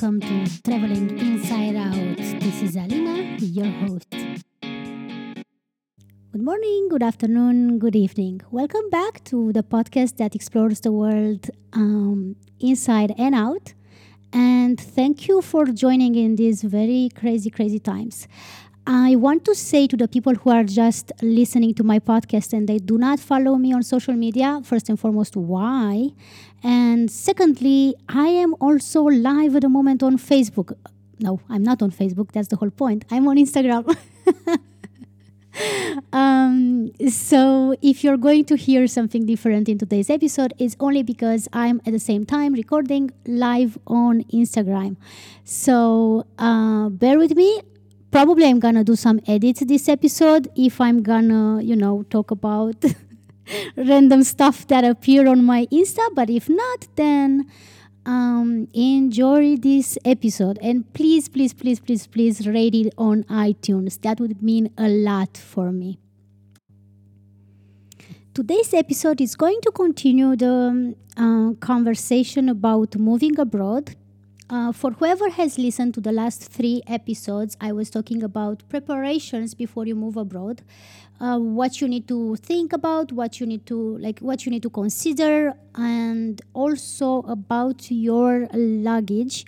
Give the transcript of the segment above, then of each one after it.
Welcome to Traveling Inside Out. This is Alina, your host. Good morning, good afternoon, good evening. Welcome back to the podcast that explores the world um, inside and out. And thank you for joining in these very crazy, crazy times. I want to say to the people who are just listening to my podcast and they do not follow me on social media, first and foremost, why? And secondly, I am also live at the moment on Facebook. No, I'm not on Facebook. That's the whole point. I'm on Instagram. um, so if you're going to hear something different in today's episode, it's only because I'm at the same time recording live on Instagram. So uh, bear with me probably I'm gonna do some edits this episode if I'm gonna, you know, talk about random stuff that appear on my Insta. But if not, then um, enjoy this episode and please, please, please, please, please rate it on iTunes. That would mean a lot for me. Today's episode is going to continue the um, uh, conversation about moving abroad uh, for whoever has listened to the last three episodes, I was talking about preparations before you move abroad, uh, what you need to think about, what you need to like, what you need to consider, and also about your luggage.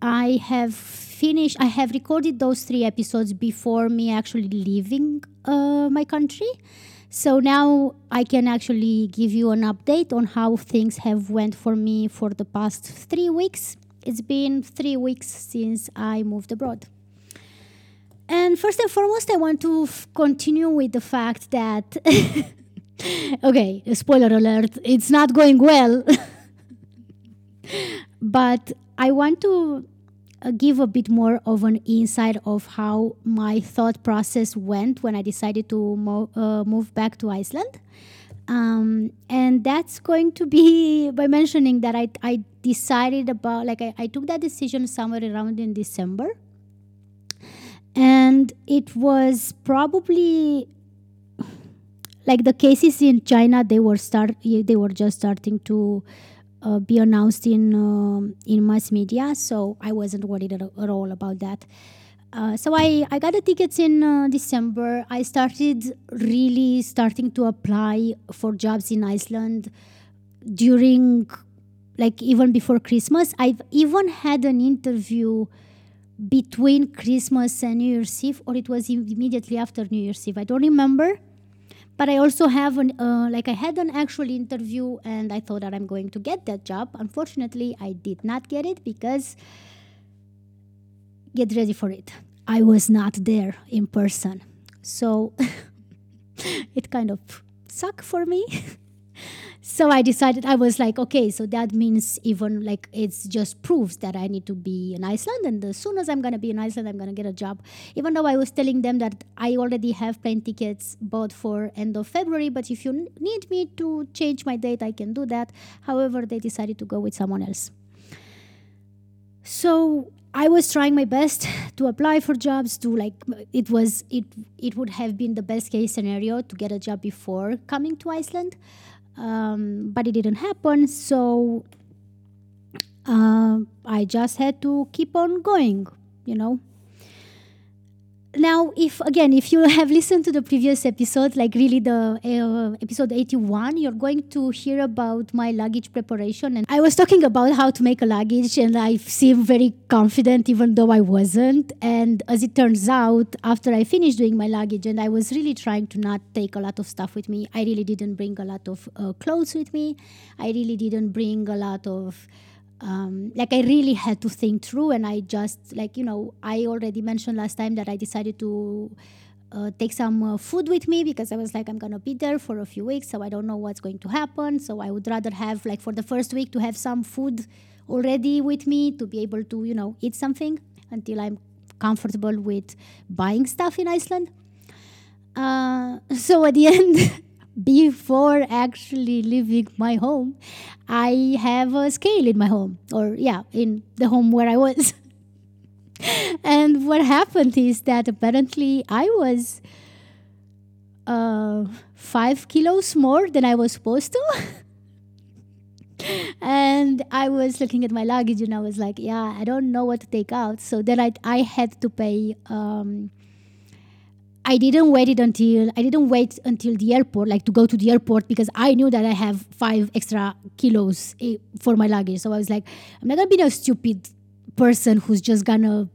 I have finished. I have recorded those three episodes before me actually leaving uh, my country. So now I can actually give you an update on how things have went for me for the past three weeks it's been three weeks since I moved abroad. And first and foremost, I want to f- continue with the fact that, okay, spoiler alert, it's not going well. but I want to uh, give a bit more of an insight of how my thought process went when I decided to mo- uh, move back to Iceland. Um, and that's going to be by mentioning that I, I decided about, like, I, I took that decision somewhere around in December. And it was probably like the cases in China, they were start, they were just starting to uh, be announced in uh, in mass media. So I wasn't worried at, at all about that. Uh, so I, I got the tickets in uh, December. I started really starting to apply for jobs in Iceland during, like, even before Christmas. I've even had an interview between Christmas and New Year's Eve, or it was immediately after New Year's Eve. I don't remember. But I also have an, uh, like, I had an actual interview and I thought that I'm going to get that job. Unfortunately, I did not get it because get ready for it. I was not there in person. So it kind of sucked for me. so I decided, I was like, okay, so that means even like it's just proves that I need to be in Iceland. And as soon as I'm to be in Iceland, I'm to get a job. Even though I was telling them that I already have plane tickets bought for end of February, but if you need me to change my date, I can do that. However, they decided to go with someone else. So I was trying my best to apply for jobs to like it was it it would have been the best case scenario to get a job before coming to Iceland, um, but it didn't happen. So uh, I just had to keep on going, you know now if again if you have listened to the previous episode like really the uh, episode 81 you're going to hear about my luggage preparation. And i was talking about how to make a luggage and i seemed very confident even though i wasn't. And as it turns out after i finished doing my luggage and i was really trying to not take a lot of stuff with me i really didn't bring a lot of uh, clothes with me. I really didn't bring a lot of um, like I really had to think through, and I just like you know I already mentioned last time that I decided to uh, take some uh, food with me because I was like I'm gonna be there for a few weeks, so I don't know what's going to happen. So I would rather have like for the first week to have some food already with me to be able to you know eat something until I'm comfortable with buying stuff in Iceland. Uh, so at the end. Before actually leaving my home, I have a scale in my home, or yeah, in the home where I was. and what happened is that apparently I was uh, five kilos more than I was supposed to. and I was looking at my luggage and I was like, yeah, I don't know what to take out. So then I, I had to pay. Um, I didn't wait it until I didn't wait until the airport, like to go to the airport, because I knew that I have five extra kilos eh, for my luggage. So I was like, I'm not gonna be a stupid person who's just gonna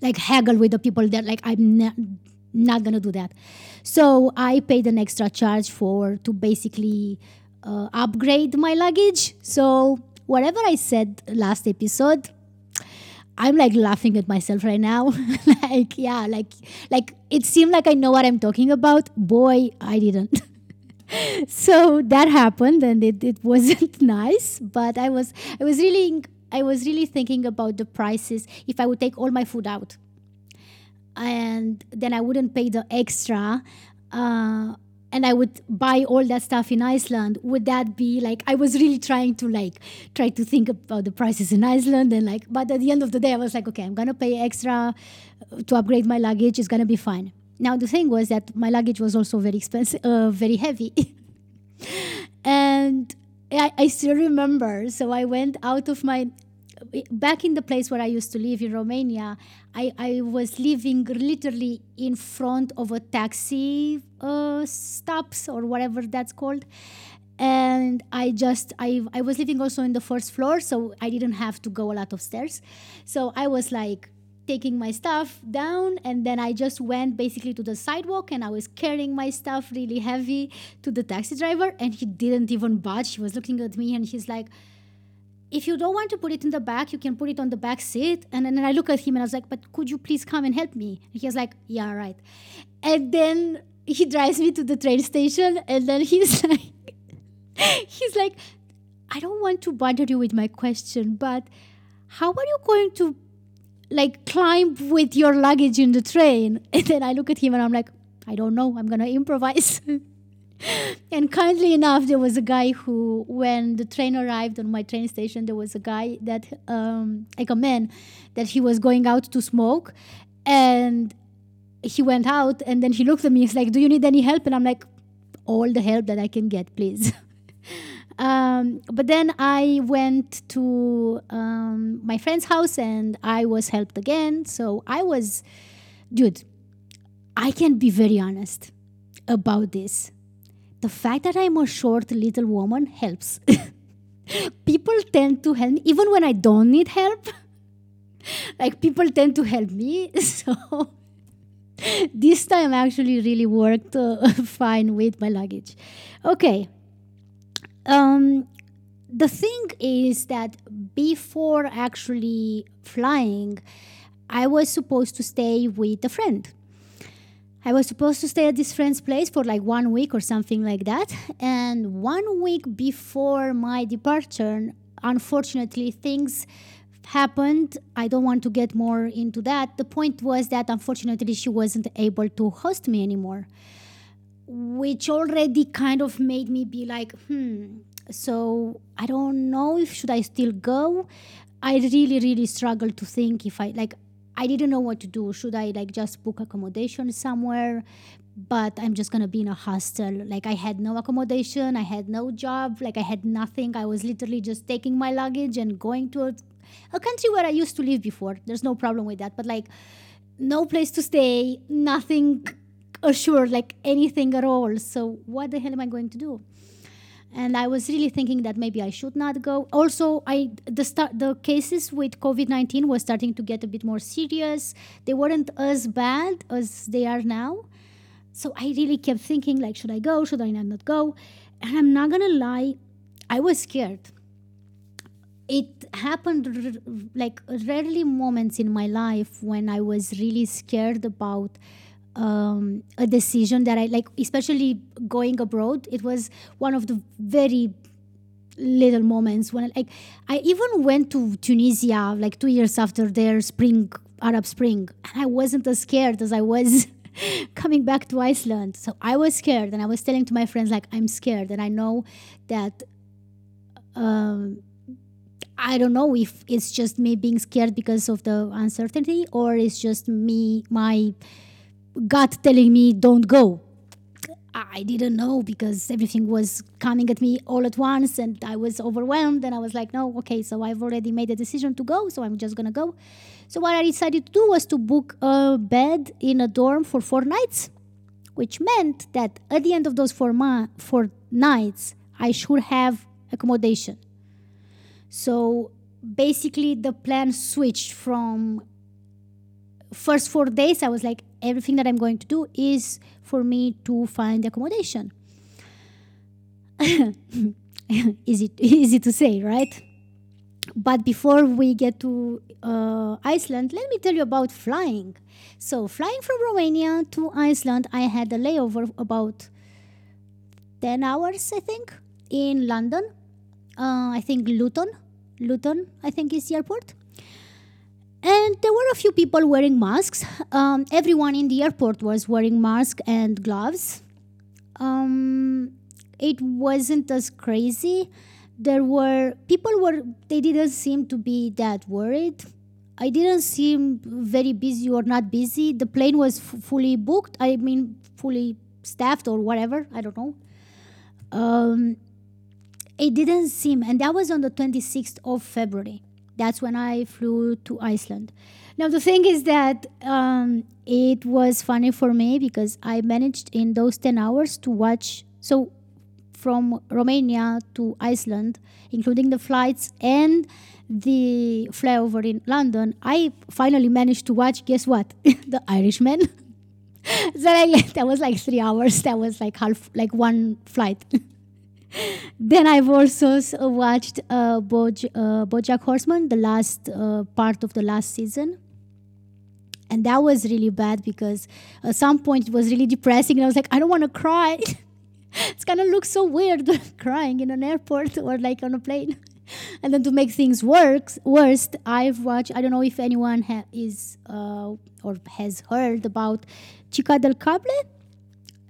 like haggle with the people that like I'm not not gonna do that. So I paid an extra charge for to basically uh, upgrade my luggage. So whatever I said last episode, I'm like laughing at myself right now. like, yeah, like like it seemed like I know what I'm talking about. Boy, I didn't. so that happened and it, it wasn't nice, but I was I was really I was really thinking about the prices if I would take all my food out. And then I wouldn't pay the extra. Uh, and I would buy all that stuff in Iceland, would that be like I was really trying to like try to think about the prices in Iceland and like but at the end of the day I was like, okay, I'm gonna pay extra to upgrade my luggage, it's gonna be fine. Now the thing was that my luggage was also very expensive uh, very heavy. and I, I still remember. So I went out of my back in the place where I used to live in Romania, I, I was living literally in front of a taxi uh, stops or whatever that's called. And I just, I, I was living also in the first floor, so I didn't have to go a lot of stairs. So I was like taking my stuff down and then I just went basically to the sidewalk and I was carrying my stuff really heavy to the taxi driver and he didn't even budge. He was looking at me and he's like, if you don't want to put it in the back, you can put it on the back seat. And then I look at him and I was like, but could you please come and help me? And he was like, yeah, right. And then he drives me to the train station and then he's like, he's like, I don't want to bother you with my question, but how are you going to like climb with your luggage in the train? And then I look at him and I'm like, I don't know. I'm to improvise. And kindly enough, there was a guy who, when the train arrived on my train station, there was a guy that, um, like a man, that he was going out to smoke, and he went out, and then he looked at me. He's like, "Do you need any help?" And I'm like, "All the help that I can get, please." um, but then I went to um, my friend's house, and I was helped again. So I was, dude. I can be very honest about this the fact that I'm a short little woman helps. people tend to help me, even when I don't need help. like people tend to help me. So this time actually really worked uh, fine with my luggage. Okay. Um, the thing is that before actually flying, I was supposed to stay with a friend. I was supposed to stay at this friend's place for like one week or something like that. And one week before my departure, unfortunately, things happened. I don't want to get more into that. The point was that unfortunately, she wasn't able to host me anymore, which already kind of made me be like, hmm. So I don't know if should I still go. I really, really struggled to think if I like. I didn't know what to do. Should I like just book accommodation somewhere? But I'm just gonna be in a hostel. Like I had no accommodation, I had no job, like I had nothing. I was literally just taking my luggage and going to a, a country where I used to live before. There's no problem with that. But like no place to stay, nothing assured, like anything at all. So what the hell am I going to do? And I was really thinking that maybe I should not go. Also, I the start the cases with COVID nineteen were starting to get a bit more serious. They weren't as bad as they are now, so I really kept thinking like, should I go? Should I not go? And I'm not gonna lie, I was scared. It happened like rarely moments in my life when I was really scared about um, a decision that I like, especially going abroad. It was one of the very little moments when like I even went to Tunisia like two years after their spring Arab Spring, and I wasn't as scared as I was coming back to Iceland. So I was scared, and I was telling to my friends like I'm scared, and I know that. Um, I don't know if it's just me being scared because of the uncertainty, or it's just me my gut telling me don't go. I didn't know because everything was coming at me all at once and I was overwhelmed. And I was like, no, okay, so I've already made a decision to go, so I'm just gonna go. So, what I decided to do was to book a bed in a dorm for four nights, which meant that at the end of those four, ma- four nights, I should have accommodation. So, basically, the plan switched from first four days, I was like, everything that I'm going to do is for me to find accommodation. easy, easy to say, right? But before we get to uh, Iceland, let me tell you about flying. So, flying from Romania to Iceland, I had a layover about 10 hours, I think, in London. Uh, I think Luton. Luton, I think, is the airport. And there were a few people wearing masks. Um, everyone in the airport was wearing masks and gloves. Um, it wasn't as crazy. There were people were they didn't seem to be that worried. I didn't seem very busy or not busy. The plane was f- fully booked. I mean, fully staffed or whatever. I don't know. Um, it didn't seem, and that was on the 26th of February. That's when I flew to Iceland. Now, the thing is that um, it was funny for me because I managed in those 10 hours to watch. So, from Romania to Iceland, including the flights and the flyover in London, I finally managed to watch, guess what? the Irishman. so like, that was like three hours. That was like half, like one flight. then I've also watched uh, Boj- uh, BoJack Horseman, the last uh, part of the last season, and that was really bad because at some point it was really depressing, and I was like, I don't want to cry. it's gonna look so weird crying in an airport or like on a plane. and then to make things worse, worst, I've watched. I don't know if anyone ha- is uh, or has heard about Chica del Cable,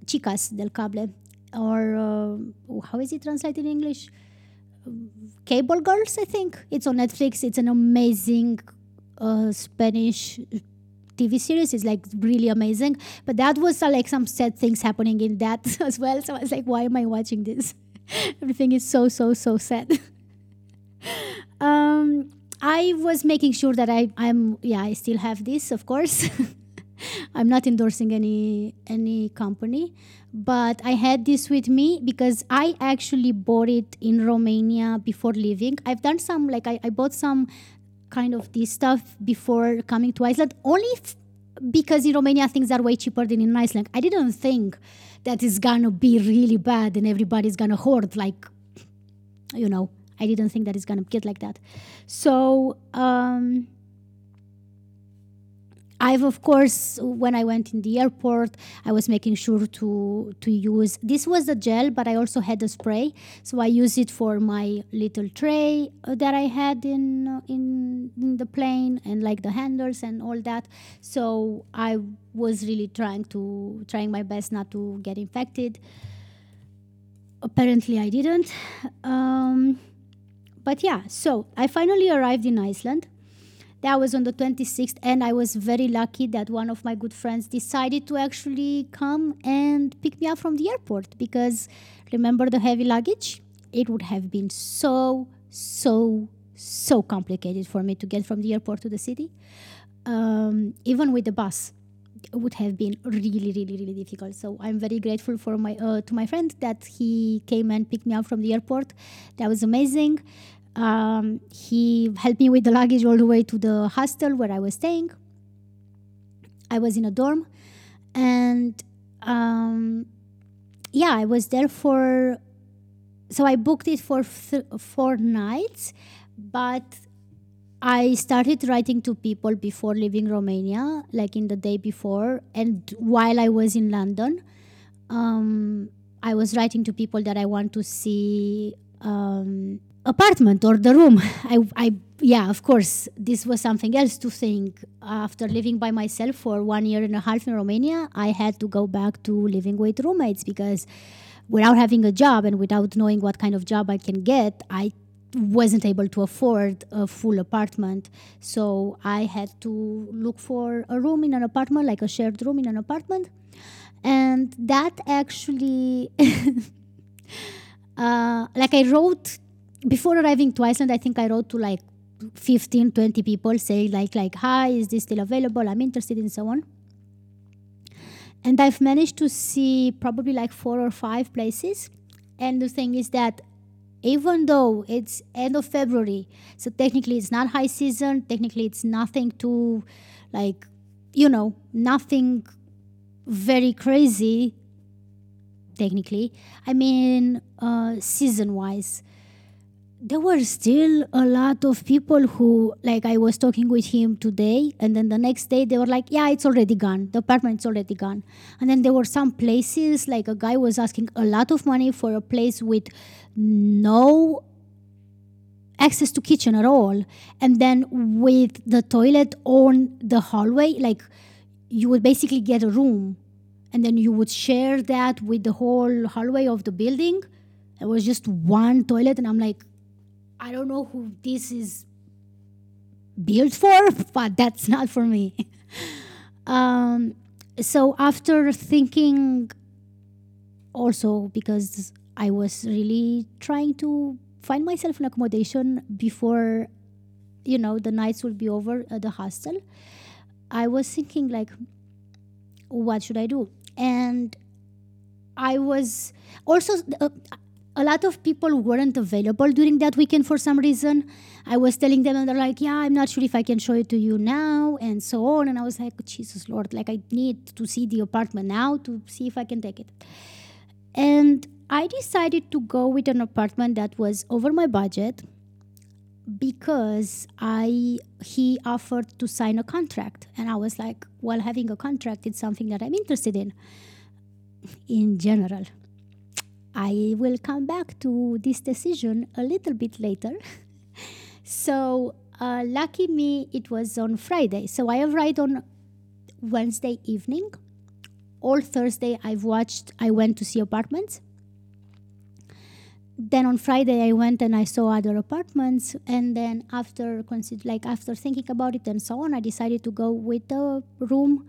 Chicas del Cable or uh, how is it translated in English? Cable Girls, I think. It's on Netflix. It's an amazing uh, Spanish TV series. It's like really amazing. But that was uh, like some sad things happening in that as well. So I was like, why am I watching this? Everything is so, so, so sad. um, I was making sure that I, I'm, yeah, I still have this, of course. I'm not endorsing any any company, but I had this with me because I actually bought it in Romania before leaving. I've done some like I, I bought some kind of this stuff before coming to Iceland only f- because in Romania things are way cheaper than in Iceland. I didn't think that it's gonna be really bad and everybody's gonna hoard like you know. I didn't think that it's gonna get like that. So um I've of course when I went in the airport, I was making sure to to use this was a gel, but I also had a spray, so I used it for my little tray uh, that I had in, uh, in in the plane and like the handles and all that. So I was really trying to trying my best not to get infected. Apparently, I didn't. Um, but yeah, so I finally arrived in Iceland that was on the 26th and i was very lucky that one of my good friends decided to actually come and pick me up from the airport because remember the heavy luggage? It would have been so so so complicated for me to get from the airport to the city. Um, even with the bus it would have been really really really difficult. So i'm very grateful for my uh, to my friend that he came and picked me up from the airport. That was amazing um, he helped me with the luggage all the way to the hostel where I was staying. I was in a dorm, and um, yeah, I was there for. So I booked it for th- four nights, but I started writing to people before leaving Romania, like in the day before, and while I was in London, um, I was writing to people that I want to see um, apartment or the room. I, I, yeah, of course, this was something else to think. After living by myself for one year and a half in Romania, I had to go back to living with roommates because without having a job and without knowing what kind of job I can get, I wasn't able to afford a full apartment. So I had to look for a room in an apartment, like a shared room in an apartment. and that actually uh, like i wrote before arriving to iceland i think i wrote to like 15 20 people saying like like hi is this still available? I'm interested in so on. And i've managed to see probably like four or five places. And the thing is that even though it's end of february so technically it's not high season technically it's nothing to like you know nothing very crazy technically i mean uh, season wise there were still a lot of people who like i was talking with him today and then the next day they were like yeah it's already gone. The apartment's already gone. And then there were some places like a guy was asking a lot of money for a place with no access to kitchen at all. And then with the toilet on the hallway like you would basically get a room. And then you would share that with the whole hallway of the building. It was just one toilet and i'm like I don't know who this is built for, but that's not for me. um, so after thinking, also because I was really trying to find myself an accommodation before, you know, the nights would be over at the hostel. I was thinking like, what should I do? And I was also. Uh, a lot of people weren't available during that weekend for some reason. I was telling them, and they're like, "Yeah, I'm not sure if I can show it to you now," and so on. And I was like, "Jesus Lord, like I need to see the apartment now to see if I can take it." And I decided to go with an apartment that was over my budget because I he offered to sign a contract, and I was like, "Well, having a contract is something that I'm interested in." In general, I will come back to this decision a little bit later. so, uh, lucky me, it was on Friday. So, I arrived on Wednesday evening. All Thursday, I've watched, I went to see apartments. Then on Friday, I went and I saw other apartments. And then, after consider, like after thinking about it and so on, I decided to go with the room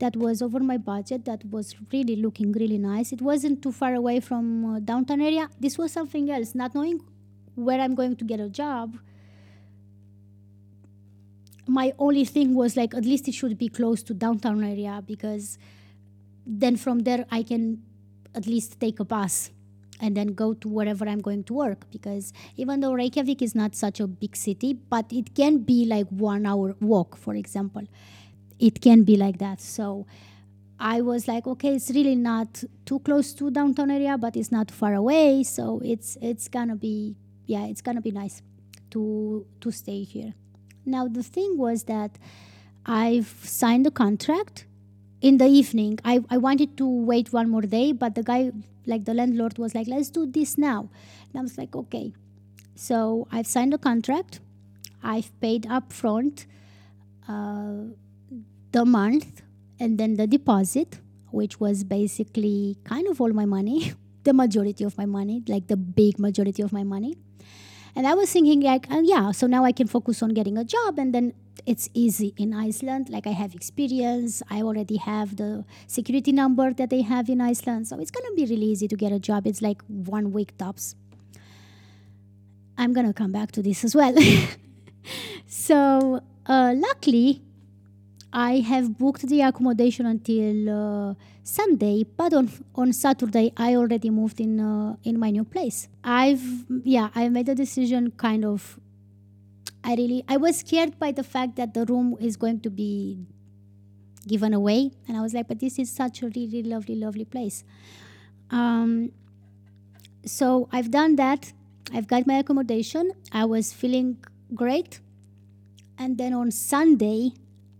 that was over my budget that was really looking really nice. It wasn't too far away from uh, downtown area. This was something else. Not knowing where i'm going to get a job my only thing was like at least it should be close to downtown area because then from there i can at least take a bus and then go to wherever i'm going to work. Because even though reykjavik is not such a big city but it can be like one hour walk for example it can be like that. So I was like, okay, it's really not too close to downtown area, but it's not far away. So it's it's gonna be yeah, it's gonna be nice to to stay here. Now the thing was that I've signed the contract in the evening. I, I wanted to wait one more day, but the guy like the landlord was like, let's do this now. And I was like, okay. So I've signed the contract. I've paid up front. Uh, the month and then the deposit, which was basically kind of all my money, the majority of my money, like the big majority of my money. And I was thinking, like, uh, yeah, so now I can focus on getting a job and then it's easy in Iceland. Like, I have experience, I already have the security number that they have in Iceland. So it's gonna be really easy to get a job. It's like one week tops. I'm gonna come back to this as well. so, uh, luckily, I have booked the accommodation until uh, Sunday, but on on Saturday I already moved in uh, in my new place. I've yeah I made a decision kind of. I really I was scared by the fact that the room is going to be given away, and I was like, but this is such a really lovely lovely place. Um, so I've done that. I've got my accommodation. I was feeling great, and then on Sunday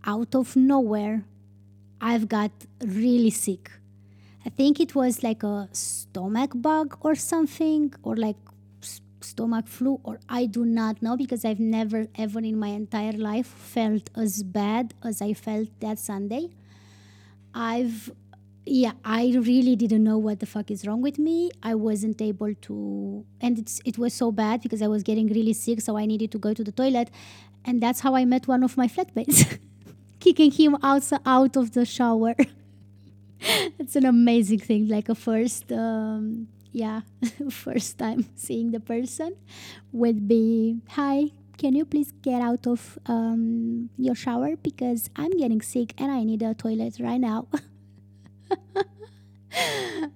out of nowhere, I've got really sick. I think it was like a stomach bug or something, or like stomach flu, or I do not know because I've never ever in my entire life felt as bad as I felt that Sunday. I've yeah, I really didn't know what the fuck is wrong with me. I wasn't able to, and it's it was so bad because I was getting really sick, so I needed to go to the toilet, and that's how I met one of my flatmates. kicking him out, out of the shower. it's an amazing thing, like a first, um, yeah, first time seeing the person would be, hi, can you please get out of um, your shower because I'm getting sick and I need a toilet right now.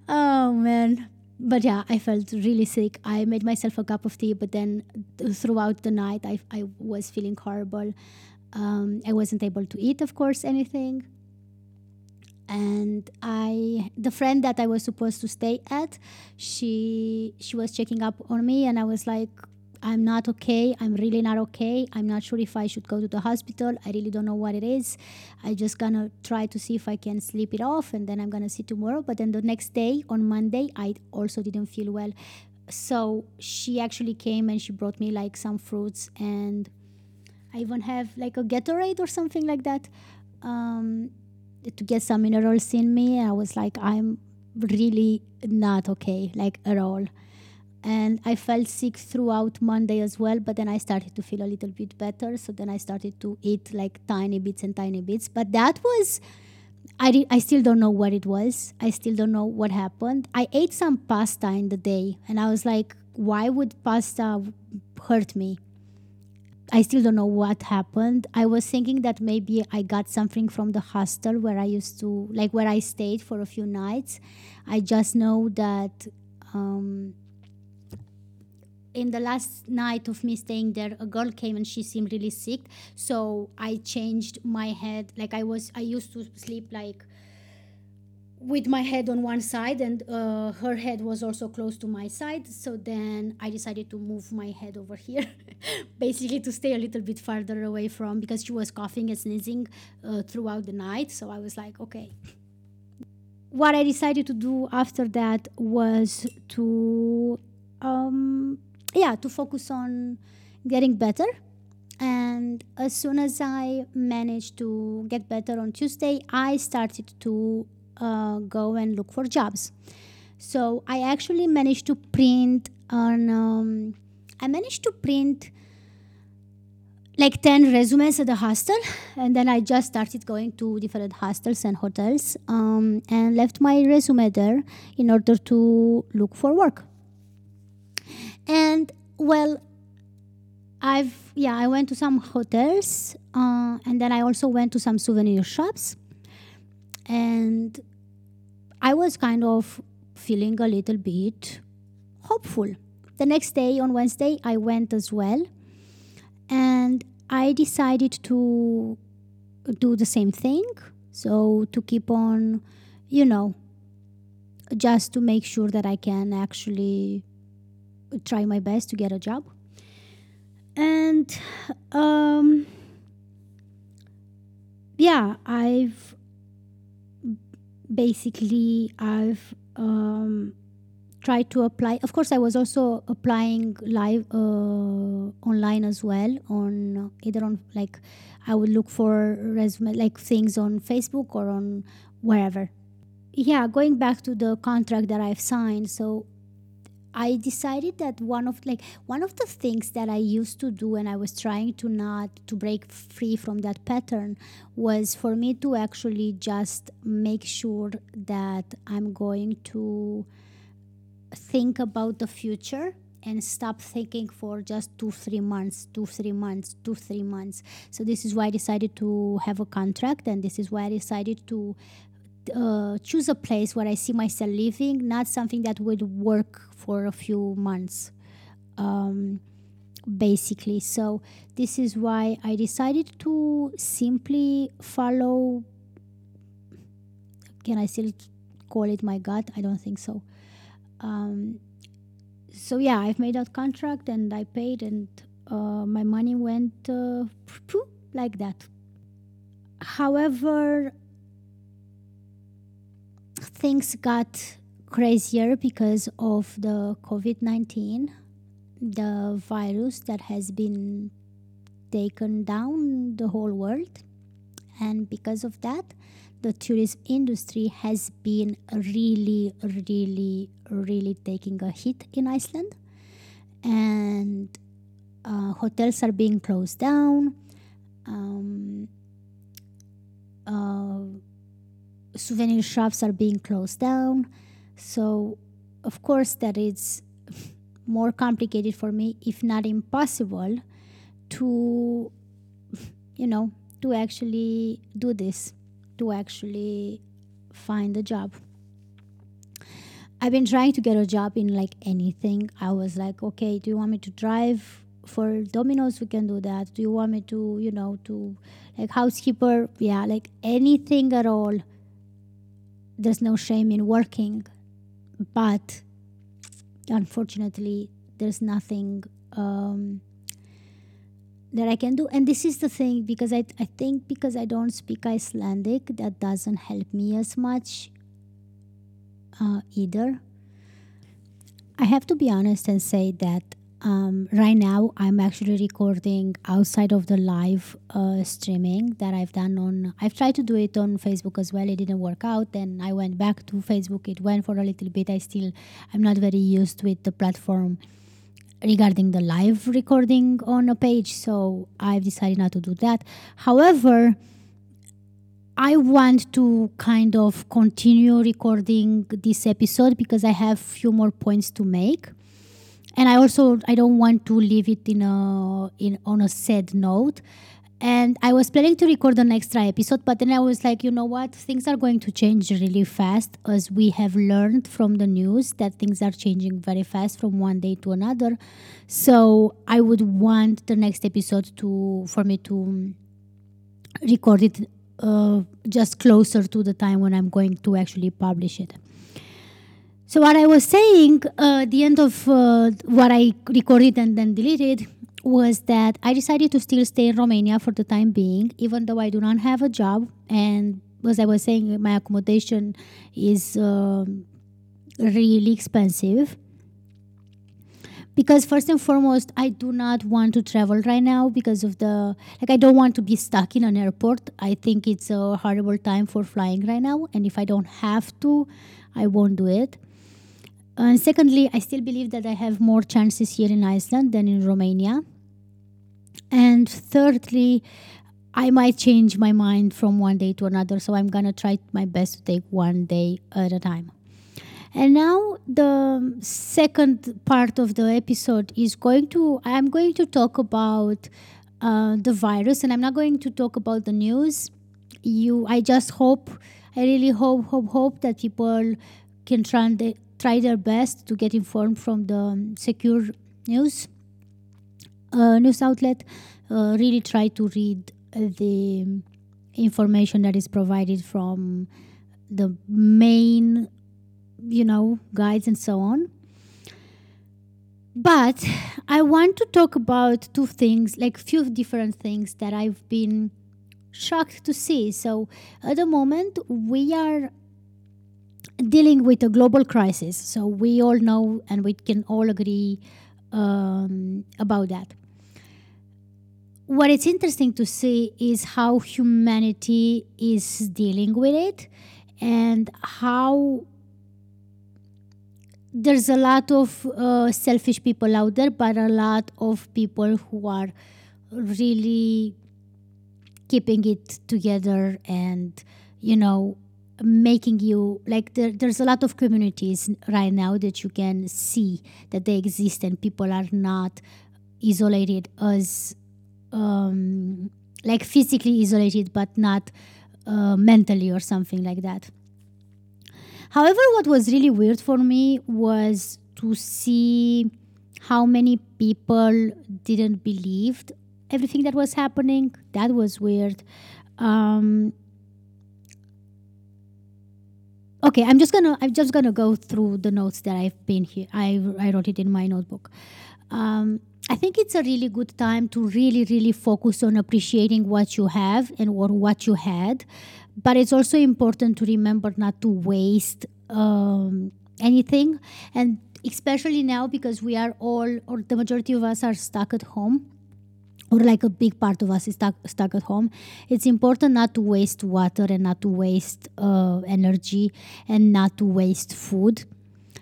oh man. But yeah, I felt really sick. I made myself a cup of tea, but then throughout the night, I, I was feeling horrible. Um, I wasn't able to eat, of course, anything. And i the friend that i was supposed to stay at she she was checking up on me and i was like i'm not okay. I'm really not okay. I'm not sure if i should go to the hospital. I really don't know what it is. I just gonna try to see if i can sleep it off and then i'm gonna see tomorrow. But then the next day on monday i also didn't feel well. So she actually came and she brought me like some fruits and i even have like a gatorade or something like that um, to get some minerals in me. I was like, I'm really not okay, like at all. And I felt sick throughout Monday as well, but then I started to feel a little bit better. So then I started to eat like tiny bits and tiny bits. But that was, I, I still don't know what it was. I still don't know what happened. I ate some pasta in the day, and I was like, why would pasta hurt me? I still don't know what happened. I was thinking that maybe I got something from the hostel where I used to, like where I stayed for a few nights. I just know that um, in the last night of me staying there, a girl came and she seemed really sick. So I changed my head. Like I was, I used to sleep like with my head on one side and uh, her head was also close to my side. So then i decided to move my head over here basically to stay a little bit farther away from because she was coughing and sneezing uh, throughout the night. So i was like okay. What i decided to do after that was to um, yeah to focus on getting better. And as soon as i managed to get better on tuesday i started to uh, go and look for jobs. So I actually managed to print on. Um, I managed to print like 10 resumes at the hostel and then i just started going to different hostels and hotels um, and left my resume there in order to look for work and well i've yeah i went to some hotels uh, and then i also went to some souvenir shops and I was kind of feeling a little bit hopeful. The next day, on Wednesday, I went as well, and I decided to do the same thing. So, to keep on, you know, just to make sure that I can actually try my best to get a job. And um, yeah, I've basically I've um, tried to apply. Of course, I was also applying live uh, online as well. On either on like I would look for resume like things on Facebook or on wherever. Yeah, going back to the contract that I've signed. So I decided that one of like one of the things that I used to do and I was trying to not to break free from that pattern was for me to actually just make sure that I'm going to think about the future and stop thinking for just two three months two three months two three months. So this is why i decided to have a contract and this is why i decided to uh, choose a place where I see myself living, not something that would work for a few months, um, basically. So, this is why I decided to simply follow. Can I still call it my gut? I don't think so. Um, so, yeah, I've made that contract and I paid, and uh, my money went uh, like that. However, things got crazier because of the COVID 19, the virus that has been taken down the whole world. And because of that, the tourism industry has been really, really, really taking a hit in Iceland. And uh, hotels are being closed down. Um, uh, souvenir shops are being closed down. So, of course, that is more complicated for me, if not impossible, to, you know, to actually do this, to actually find a job. I've been trying to get a job in like anything. I was like, okay, do you want me to drive for Domino's? We can do that. Do you want me to, you know, to like housekeeper? Yeah, like anything at all. There's no shame in working, but unfortunately, there's nothing um, that I can do. And this is the thing because I, I think because I don't speak Icelandic, that doesn't help me as much uh, either. I have to be honest and say that um, right now I'm actually recording outside of the live uh, streaming that I've done on. I've tried to do it on Facebook as well. It didn't work out. Then I went back to Facebook. It went for a little bit. I still I'm not very used with the platform regarding the live recording on a page, so I've decided not to do that. However, I want to kind of continue recording this episode because I have few more points to make. And I also I don't want to leave it in a in on a sad note. And I was planning to record an extra episode, but then I was like, you know what? Things are going to change really fast as we have learned from the news that things are changing very fast from one day to another. So I would want the next episode to for me to record it uh, just closer to the time when I'm going to actually publish it. So what I was saying, uh, the end of uh, what I recorded and then deleted was that I decided to still stay in Romania for the time being, even though I do not have a job. And as I was saying, my accommodation is uh, really expensive. Because first and foremost, I do not want to travel right now because of the like. I don't want to be stuck in an airport. I think it's a horrible time for flying right now, and if I don't have to, I won't do it. And secondly, I still believe that I have more chances here in Iceland than in Romania. And thirdly, I might change my mind from one day to another. So I'm to try my best to take one day at a time. And now the second part of the episode is going to, I'm going to talk about uh, the virus and I'm not going to talk about the news. You, I just hope, I really hope, hope, hope that people can try, try their best to get informed from the secure news uh, news outlet, uh, really try to read the information that is provided from the main, you know, guides and so on. But I want to talk about two things, like few different things that I've been shocked to see. So at the moment, we are dealing with a global crisis. So we all know and we can all agree um, about that what it's interesting to see is how humanity is dealing with it and how there's a lot of uh, selfish people out there but a lot of people who are really keeping it together and you know making you like there, there's a lot of communities right now that you can see that they exist and people are not isolated as um, like physically isolated but not uh, mentally or something like that. However, what was really weird for me was to see how many people didn't believe everything that was happening. That was weird. Um, okay, I'm just gonna I'm just gonna go through the notes that I've been here. I I wrote it in my notebook. Um, I think it's a really good time to really, really focus on appreciating what you have and or what you had. But it's also important to remember not to waste um, anything. And especially now because we are all, or the majority of us are stuck at home, or like a big part of us is stuck, stuck at home, it's important not to waste water and not to waste uh, energy and not to waste food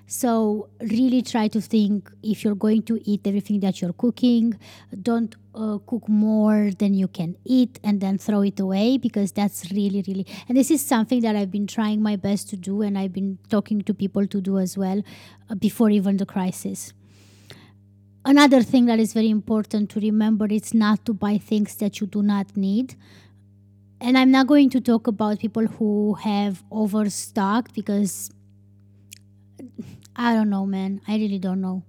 So, really try to think if you're going to eat everything that you're cooking, don't uh, cook more than you can eat and then throw it away because that's really, really. And this is something that I've been trying my best to do and I've been talking to people to do as well uh, before even the crisis. Another thing that is very important to remember is not to buy things that you do not need and I'm not going to talk about people who have overstocked because I don't know, man. I really don't know.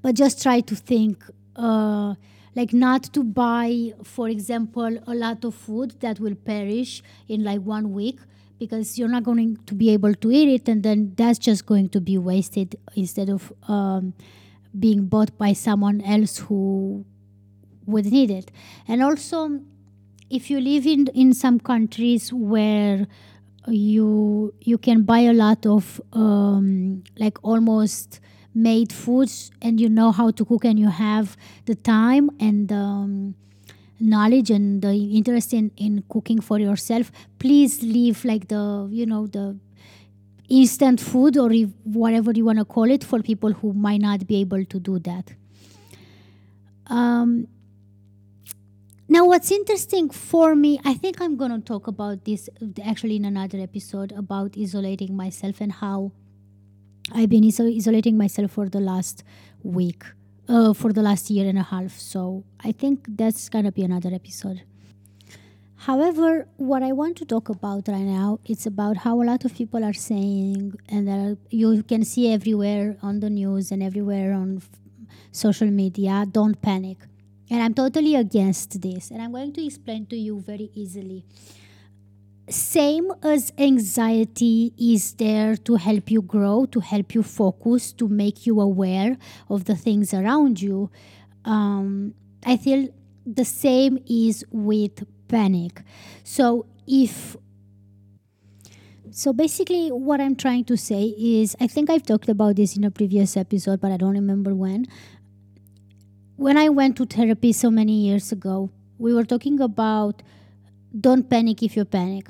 But just try to think, uh, like, not to buy, for example, a lot of food that will perish in like one week because you're not going to be able to eat it, and then that's just going to be wasted instead of um, being bought by someone else who would need it. And also, if you live in in some countries where you you can buy a lot of um, like almost made foods and you know how to cook and you have the time and um, knowledge and the interest in, in cooking for yourself please leave like the you know the instant food or whatever you want to call it for people who might not be able to do that um, now, what's interesting for me, I think I'm going to talk about this actually in another episode about isolating myself and how I've been iso- isolating myself for the last week, uh, for the last year and a half. So I think that's going to be another episode. However, what I want to talk about right now, is about how a lot of people are saying, and you can see everywhere on the news and everywhere on f- social media, don't panic and I'm totally against this. And I'm going to explain to you very easily. Same as anxiety is there to help you grow, to help you focus, to make you aware of the things around you. Um, I feel the same is with panic. So if so basically what I'm trying to say is I think I've talked about this in a previous episode, but I don't remember when when I went to therapy so many years ago, we were talking about don't panic if you panic,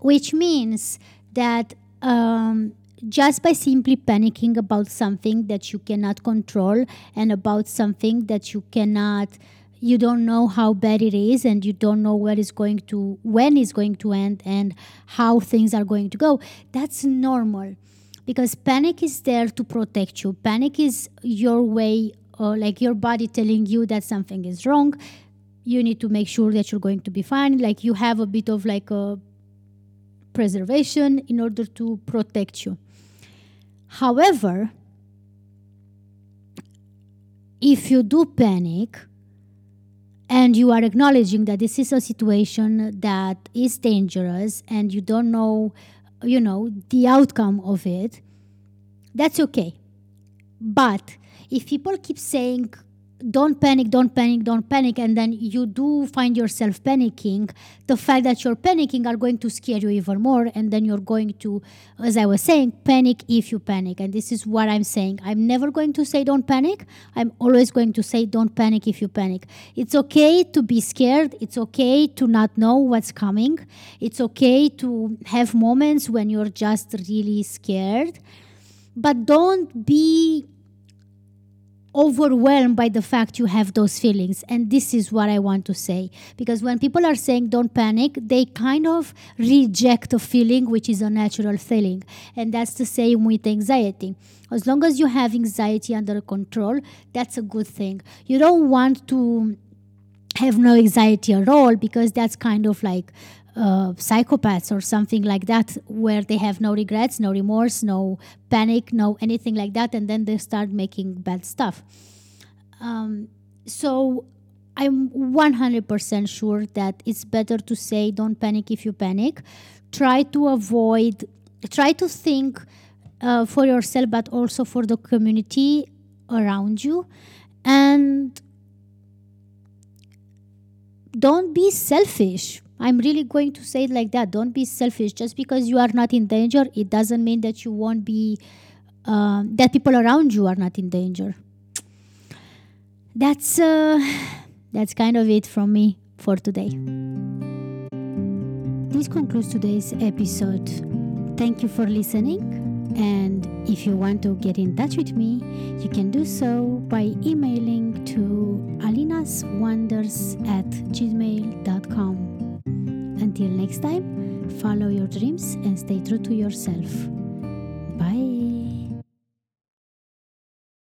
which means that um, just by simply panicking about something that you cannot control and about something that you cannot you don't know how bad it is and you don't know where it's going to when it's going to end and how things are going to go. That's normal because panic is there to protect you. Panic is your way or like your body telling you that something is wrong. You need to make sure that you're going to be fine. Like you have a bit of like a preservation in order to protect you. However if you do panic and you are acknowledging that this is a situation that is dangerous and you don't know you know the outcome of it. That's okay. But if people keep saying don't panic, don't panic, don't panic, and then you do find yourself panicking, the fact that you're panicking are going to scare you even more, and then you're going to, as I was saying, panic if you panic. And this is what I'm saying. I'm never going to say don't panic. I'm always going to say don't panic if you panic. It's okay to be scared. It's okay to not know what's coming. It's okay to have moments when you're just really scared. But don't be overwhelmed by the fact you have those feelings. And this is what I want to say. Because when people are saying don't panic, they kind of reject a feeling which is a natural feeling. And that's the same with anxiety. As long as you have anxiety under control, that's a good thing. You don't want to have no anxiety at all because that's kind of like uh, psychopaths or something like that, where they have no regrets, no remorse, no panic, no anything like that, and then they start making bad stuff. Um, so I'm 100% sure that it's better to say don't panic if you panic. Try to avoid, try to think uh, for yourself, but also for the community around you. And don't be selfish I'm really going to say it like that. Don't be selfish. Just because you are not in danger, it doesn't mean that you won't be, uh, that people around you are not in danger. That's, uh, that's kind of it from me for today. This concludes today's episode. Thank you for listening. And if you want to get in touch with me, you can do so by emailing to alinaswonders at gmail.com. Until next time, follow your dreams and stay true to yourself. Bye.